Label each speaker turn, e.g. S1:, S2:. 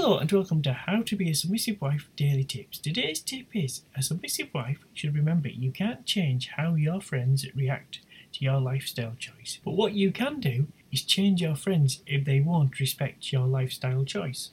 S1: Hello and welcome to How to Be a Submissive Wife Daily Tips. Today's tip is a submissive wife should remember you can't change how your friends react to your lifestyle choice. But what you can do is change your friends if they won't respect your lifestyle choice.